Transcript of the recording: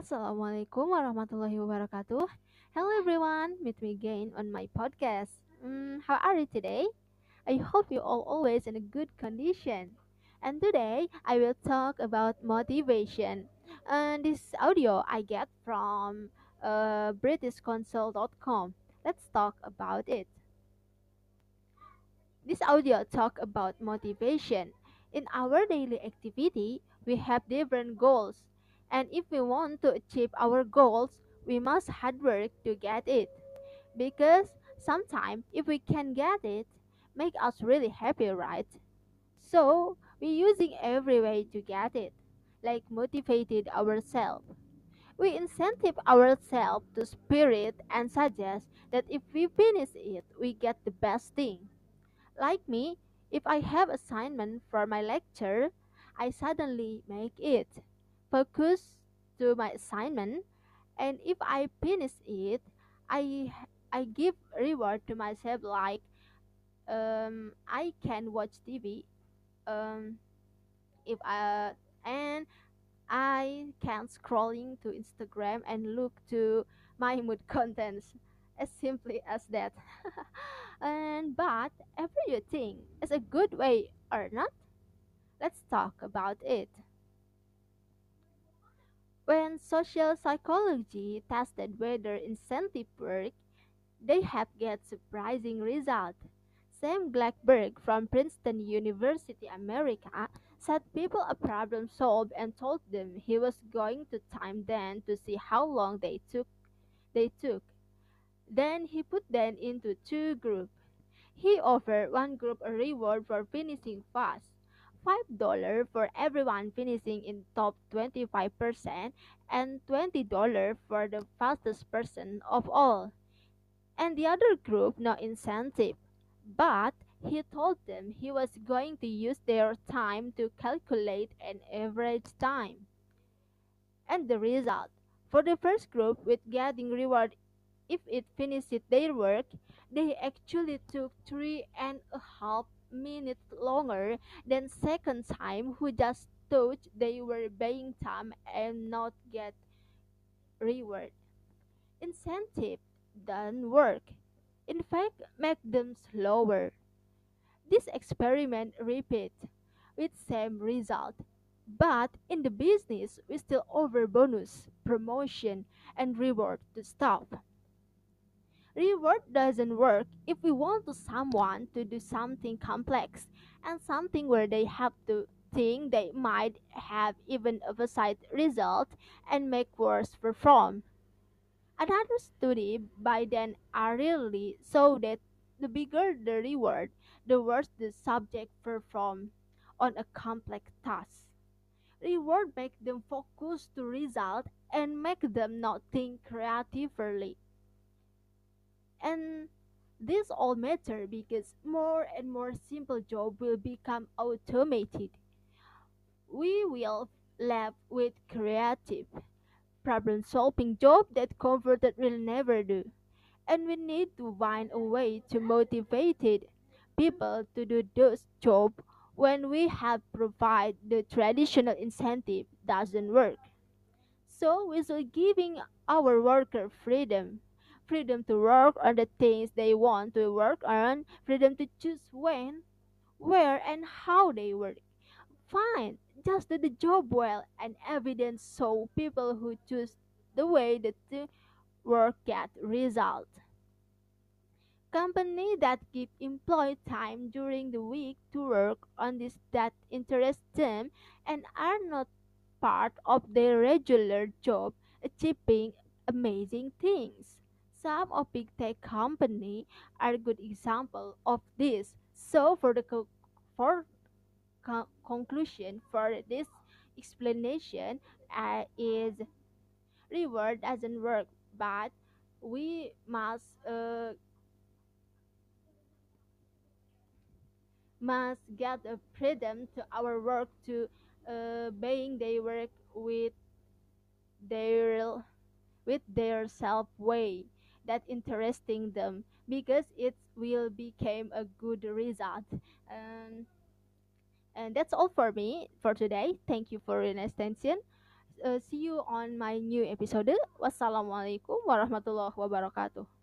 Assalamualaikum warahmatullahi wabarakatuh. Hello everyone, meet me again on my podcast. Mm, how are you today? I hope you all always in a good condition. And today I will talk about motivation. And this audio I get from uh, BritishCouncil.com. Let's talk about it. This audio talk about motivation. In our daily activity, we have different goals, and if we want to achieve our goals, we must hard work to get it. Because sometimes if we can get it, make us really happy, right? So we using every way to get it, like motivated ourselves. We incentive ourselves to spirit and suggest that if we finish it, we get the best thing. Like me, if I have assignment for my lecture, I suddenly make it. Focus to my assignment and if I finish it, I I give reward to myself like um, I can watch TV um, if I and I can scrolling to Instagram and look to my mood contents as simply as that. and but everything is a good way or not? Let's talk about it. When social psychology tested whether incentive work, they have get surprising result. Sam Glucksberg from Princeton University, America, said people a problem solved and told them he was going to time them to see how long they took they took. Then he put them into two groups. He offered one group a reward for finishing fast, $5 for everyone finishing in top 25% and $20 for the fastest person of all. And the other group no incentive. But he told them he was going to use their time to calculate an average time. And the result for the first group with getting reward if it finishes their work, they actually took three and a half minutes longer than second time who just thought they were buying time and not get reward. Incentive doesn't work. In fact, make them slower. This experiment repeat with same result. But in the business, we still over bonus, promotion, and reward to stop. Reward doesn't work if we want someone to do something complex and something where they have to think they might have even opposite result and make worse perform. Another study by Dan Ariely showed that the bigger the reward, the worse the subject perform on a complex task. Reward make them focus to result and make them not think creatively. And this all matter because more and more simple job will become automated. We will left with creative, problem solving job that converted will never do. And we need to find a way to motivate people to do those jobs when we have provide the traditional incentive doesn't work. So we should giving our worker freedom. Freedom to work on the things they want to work on, freedom to choose when, where and how they work. Fine, just do the job well and evidence so people who choose the way that to work get result. Company that give employee time during the week to work on this that interest them and are not part of their regular job achieving amazing things. Some of big tech company are good example of this. So for the co- for co- conclusion for this explanation uh, is reward doesn't work, but we must uh, must get a freedom to our work to uh, being they work with their with their self way that interesting them because it will become a good result and and that's all for me for today thank you for your attention uh, see you on my new episode. Wassalamualaikum warahmatullahi wabarakatuh.